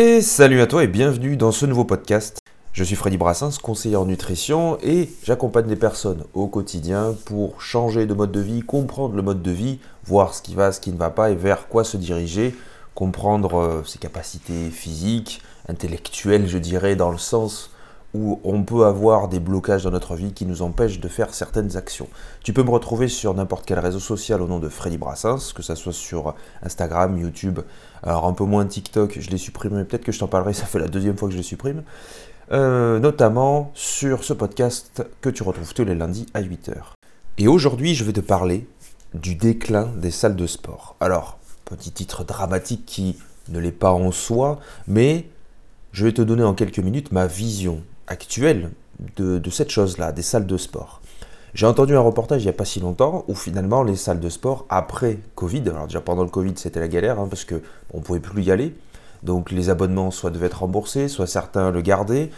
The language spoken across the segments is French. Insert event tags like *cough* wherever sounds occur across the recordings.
Et salut à toi et bienvenue dans ce nouveau podcast. Je suis Freddy Brassens, conseiller en nutrition et j'accompagne des personnes au quotidien pour changer de mode de vie, comprendre le mode de vie, voir ce qui va, ce qui ne va pas et vers quoi se diriger, comprendre euh, ses capacités physiques, intellectuelles, je dirais, dans le sens où on peut avoir des blocages dans notre vie qui nous empêchent de faire certaines actions. Tu peux me retrouver sur n'importe quel réseau social au nom de Freddy Brassens, que ce soit sur Instagram, YouTube, alors un peu moins TikTok, je l'ai supprimé, peut-être que je t'en parlerai, *laughs* ça fait la deuxième fois que je le supprime, euh, notamment sur ce podcast que tu retrouves tous les lundis à 8h. Et aujourd'hui, je vais te parler du déclin des salles de sport. Alors, petit titre dramatique qui ne l'est pas en soi, mais je vais te donner en quelques minutes ma vision actuelle de, cette chose-là, des salles de sport. J'ai entendu un reportage il n'y a pas si longtemps où finalement les salles de sport après Covid, alors déjà pendant le Covid c'était la galère hein, parce qu'on ne pouvait plus y aller, donc les abonnements soit devaient être remboursés, soit certains le gardaient.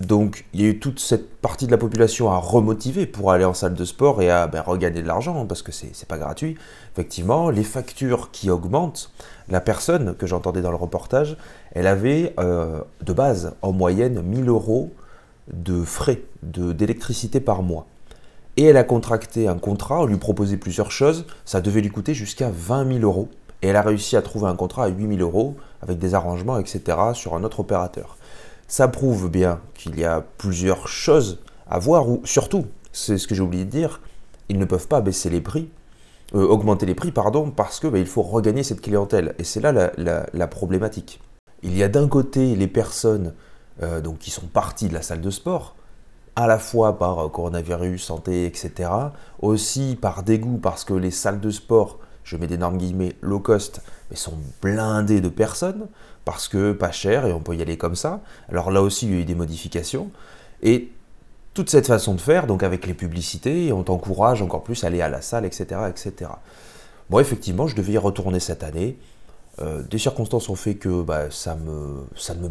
Donc il y a eu toute cette partie de la population à remotiver pour aller en salle de sport et à ben, regagner de l'argent hein, parce que c'est pas gratuit. Effectivement, les factures qui augmentent, la personne que j'entendais dans le reportage, elle avait euh, de base en moyenne 1000 euros de frais d'électricité par mois. Et elle a contracté un contrat, on lui proposait plusieurs choses, ça devait lui coûter jusqu'à 20 000 euros. Et elle a réussi à trouver un contrat à 8 000 euros avec des arrangements, etc. sur un autre opérateur. Ça prouve bien qu'il y a plusieurs choses à voir, ou surtout, c'est ce que j'ai oublié de dire, ils ne peuvent pas baisser les prix euh, augmenter les prix, pardon, parce qu'il bah, il faut regagner cette clientèle. Et c'est là la, problématique. Il y a d'un côté les personnes euh, qui sont parties de la salle de sport, à la fois par euh, coronavirus, santé, etc. Aussi par dégoût, parce que les salles de sport, je mets d'énormes guillemets, low cost, mais sont blindées de personnes, parce que pas cher et on peut y aller comme ça. Alors là aussi, il y a eu des modifications. Et toute cette façon de faire, donc avec les publicités, on t'encourage encore plus à aller à la salle, etc. etc. Bon, effectivement, je devais y retourner cette année. Euh, des circonstances ont fait que bah, ça, ça ne me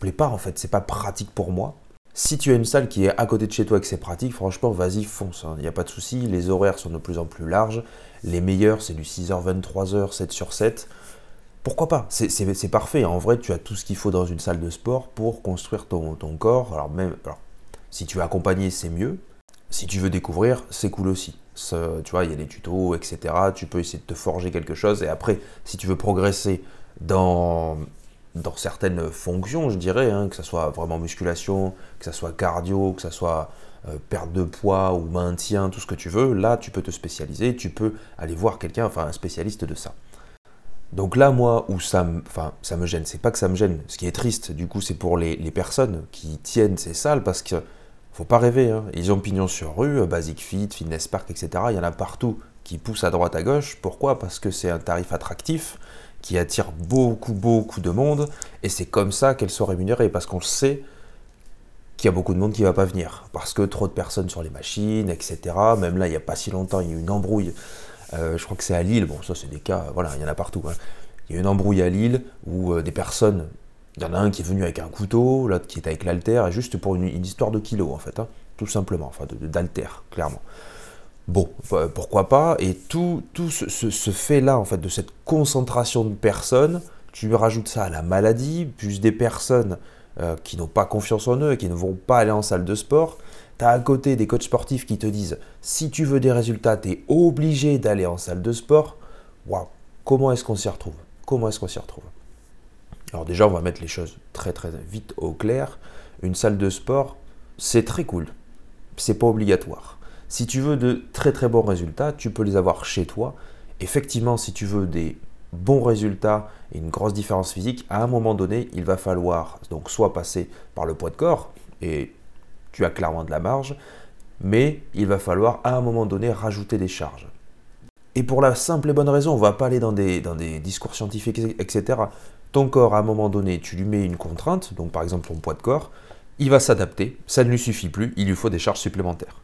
plaît pas, en fait, c'est pas pratique pour moi. Si tu as une salle qui est à côté de chez toi et que c'est pratique, franchement, vas-y, fonce, il hein. n'y a pas de souci. Les horaires sont de plus en plus larges. Les meilleurs, c'est du 6h, 23h, 7 sur 7. Pourquoi pas? C'est parfait. En vrai, tu as tout ce qu'il faut dans une salle de sport pour construire ton, ton corps. Alors, même, alors, si tu veux accompagner, c'est mieux. Si tu veux découvrir, c'est cool aussi. tu vois, il y a des tutos, etc. Tu peux essayer de te forger quelque chose. Et après, si tu veux progresser dans, dans certaines fonctions, je dirais, hein, que ce soit vraiment musculation, que ce soit cardio, que ce soit euh, perte de poids ou maintien, tout ce que tu veux, là, tu peux te spécialiser. Tu peux aller voir quelqu'un, enfin un spécialiste de ça. Donc là, moi, où ça me, enfin, ça me gêne, c'est pas que ça me gêne. Ce qui est triste, du coup, c'est pour les, personnes qui tiennent ces salles parce que faut pas rêver, hein. ils ont pignon sur rue, euh, Basic Fit, Fitness Park, etc. Il y en a partout qui poussent à droite à gauche. Pourquoi? Parce que c'est un tarif attractif qui attire beaucoup, beaucoup de monde, et c'est comme ça qu'elles sont rémunérées, parce qu'on sait qu'il y a beaucoup de monde qui ne va pas venir, parce que trop de personnes sur les machines, etc. Même là, il n'y a pas si longtemps, il y a eu une embrouille, euh, je crois que c'est à Lille, bon ça c'est des cas, voilà, il y en a partout. Hein. Il y a eu une embrouille à Lille où euh, des personnes il y en a un qui est venu avec un couteau, l'autre qui est avec l'alter, juste pour une, histoire de kilos en fait, hein, tout simplement, enfin d'alter, clairement. Bon, bah, pourquoi pas, et tout, tout ce, fait-là, en fait, de cette concentration de personnes, tu rajoutes ça à la maladie, plus des personnes euh, qui n'ont pas confiance en eux et qui ne vont pas aller en salle de sport, tu as à côté des coachs sportifs qui te disent si tu veux des résultats, tu es obligé d'aller en salle de sport. Waouh, comment est-ce qu'on s'y retrouve? Comment est-ce qu'on s'y retrouve? Alors déjà, on va mettre les choses très très vite au clair. Une salle de sport, c'est très cool. C'est pas obligatoire. Si tu veux de très très bons résultats, tu peux les avoir chez toi. Effectivement, si tu veux des bons résultats et une grosse différence physique, à un moment donné, il va falloir donc soit passer par le poids de corps, et tu as clairement de la marge, mais il va falloir à un moment donné rajouter des charges. Et pour la simple et bonne raison, on ne va pas aller dans des, dans des discours scientifiques, etc. Ton corps, à un moment donné, tu lui mets une contrainte, donc par exemple ton poids de corps, il va s'adapter, ça ne lui suffit plus, il lui faut des charges supplémentaires.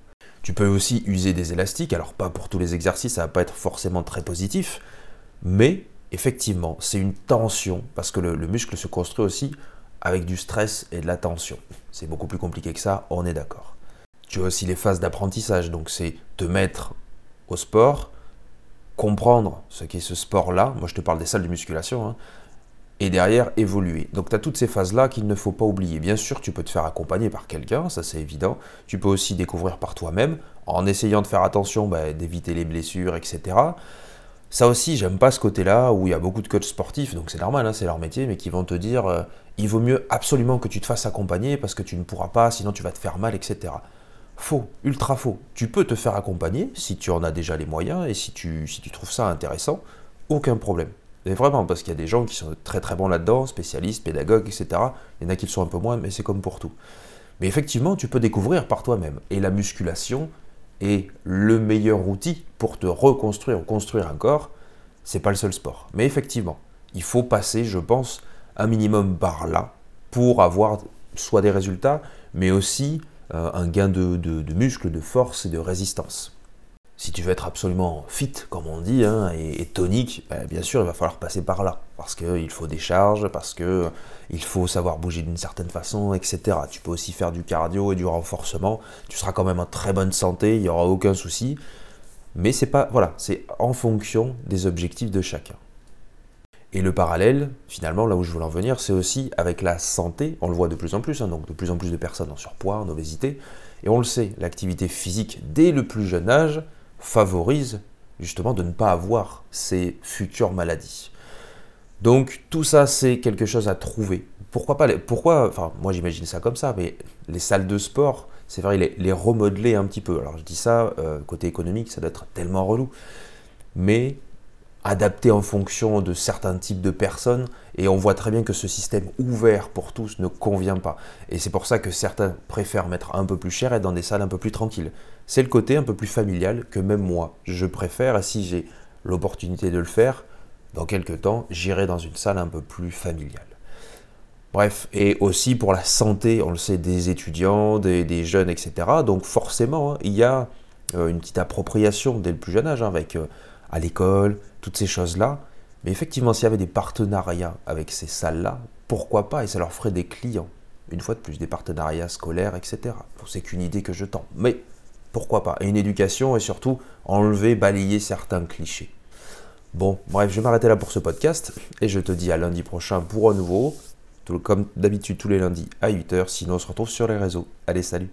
Tu peux aussi user des élastiques, alors pas pour tous les exercices, ça va pas être forcément très positif, mais effectivement, c'est une tension, parce que le, muscle se construit aussi avec du stress et de la tension. C'est beaucoup plus compliqué que ça, on est d'accord. Tu as aussi les phases d'apprentissage, donc c'est te mettre au sport, comprendre ce qu'est ce sport-là, moi je te parle des salles de musculation, hein, et derrière évoluer. Donc tu as toutes ces phases-là qu'il ne faut pas oublier. Bien sûr, tu peux te faire accompagner par quelqu'un, ça c'est évident. Tu peux aussi découvrir par toi-même, en essayant de faire attention, bah, d'éviter les blessures, etc. Ça aussi, j'aime pas ce côté-là où il y a beaucoup de coachs sportifs, donc c'est normal, hein, c'est leur métier, mais qui vont te dire euh, il vaut mieux absolument que tu te fasses accompagner parce que tu ne pourras pas, sinon tu vas te faire mal, etc. Faux, ultra faux. Tu peux te faire accompagner si tu en as déjà les moyens et si tu, si tu trouves ça intéressant, aucun problème. Mais vraiment, parce qu'il y a des gens qui sont très très bons là-dedans, spécialistes, pédagogues, etc. Il y en a qui le sont un peu moins, mais c'est comme pour tout. Mais effectivement, tu peux découvrir par toi-même. Et la musculation est le meilleur outil pour te reconstruire ou construire un corps. C'est pas le seul sport. Mais effectivement, il faut passer, je pense, un minimum par là pour avoir soit des résultats, mais aussi euh, un gain de, de muscles, de force et de résistance si tu veux être absolument fit, comme on dit, hein, et, tonique, ben, bien sûr, il va falloir passer par là. Parce qu'il faut des charges, parce qu'il faut savoir bouger d'une certaine façon, etc. Tu peux aussi faire du cardio et du renforcement. Tu seras quand même en très bonne santé, il n'y aura aucun souci. Mais c'est pas. Voilà, c'est en fonction des objectifs de chacun. Et le parallèle, finalement, là où je voulais en venir, c'est aussi avec la santé. On le voit de plus en plus, hein, donc de plus en plus de personnes en surpoids, en obésité. Et on le sait, l'activité physique dès le plus jeune âge, favorise justement de ne pas avoir ces futures maladies. Donc tout ça, c'est quelque chose à trouver. Pourquoi pas Pourquoi Enfin, moi j'imagine ça comme ça, mais les salles de sport, c'est vrai, les, remodeler un petit peu. Alors je dis ça, euh, côté économique, ça doit être tellement relou. Mais adapté en fonction de certains types de personnes, et on voit très bien que ce système ouvert pour tous ne convient pas. Et c'est pour ça que certains préfèrent mettre un peu plus cher et dans des salles un peu plus tranquilles. C'est le côté un peu plus familial que même moi, je préfère, et si j'ai l'opportunité de le faire, dans quelques temps, j'irai dans une salle un peu plus familiale. Bref, et aussi pour la santé, on le sait, des étudiants, des, jeunes, etc. Donc forcément, hein, il y a euh, une petite appropriation dès le plus jeune âge, hein, avec euh, à l'école, toutes ces choses-là. Mais effectivement, s'il y avait des partenariats avec ces salles-là, pourquoi pas Et ça leur ferait des clients. Une fois de plus, des partenariats scolaires, etc. c'est qu'une idée que je tends. Mais pourquoi pas Et une éducation et surtout enlever, balayer certains clichés. Bon, bref, je vais m'arrêter là pour ce podcast et je te dis à lundi prochain pour un nouveau, comme d'habitude tous les lundis à 8h. Sinon, on se retrouve sur les réseaux. Allez, salut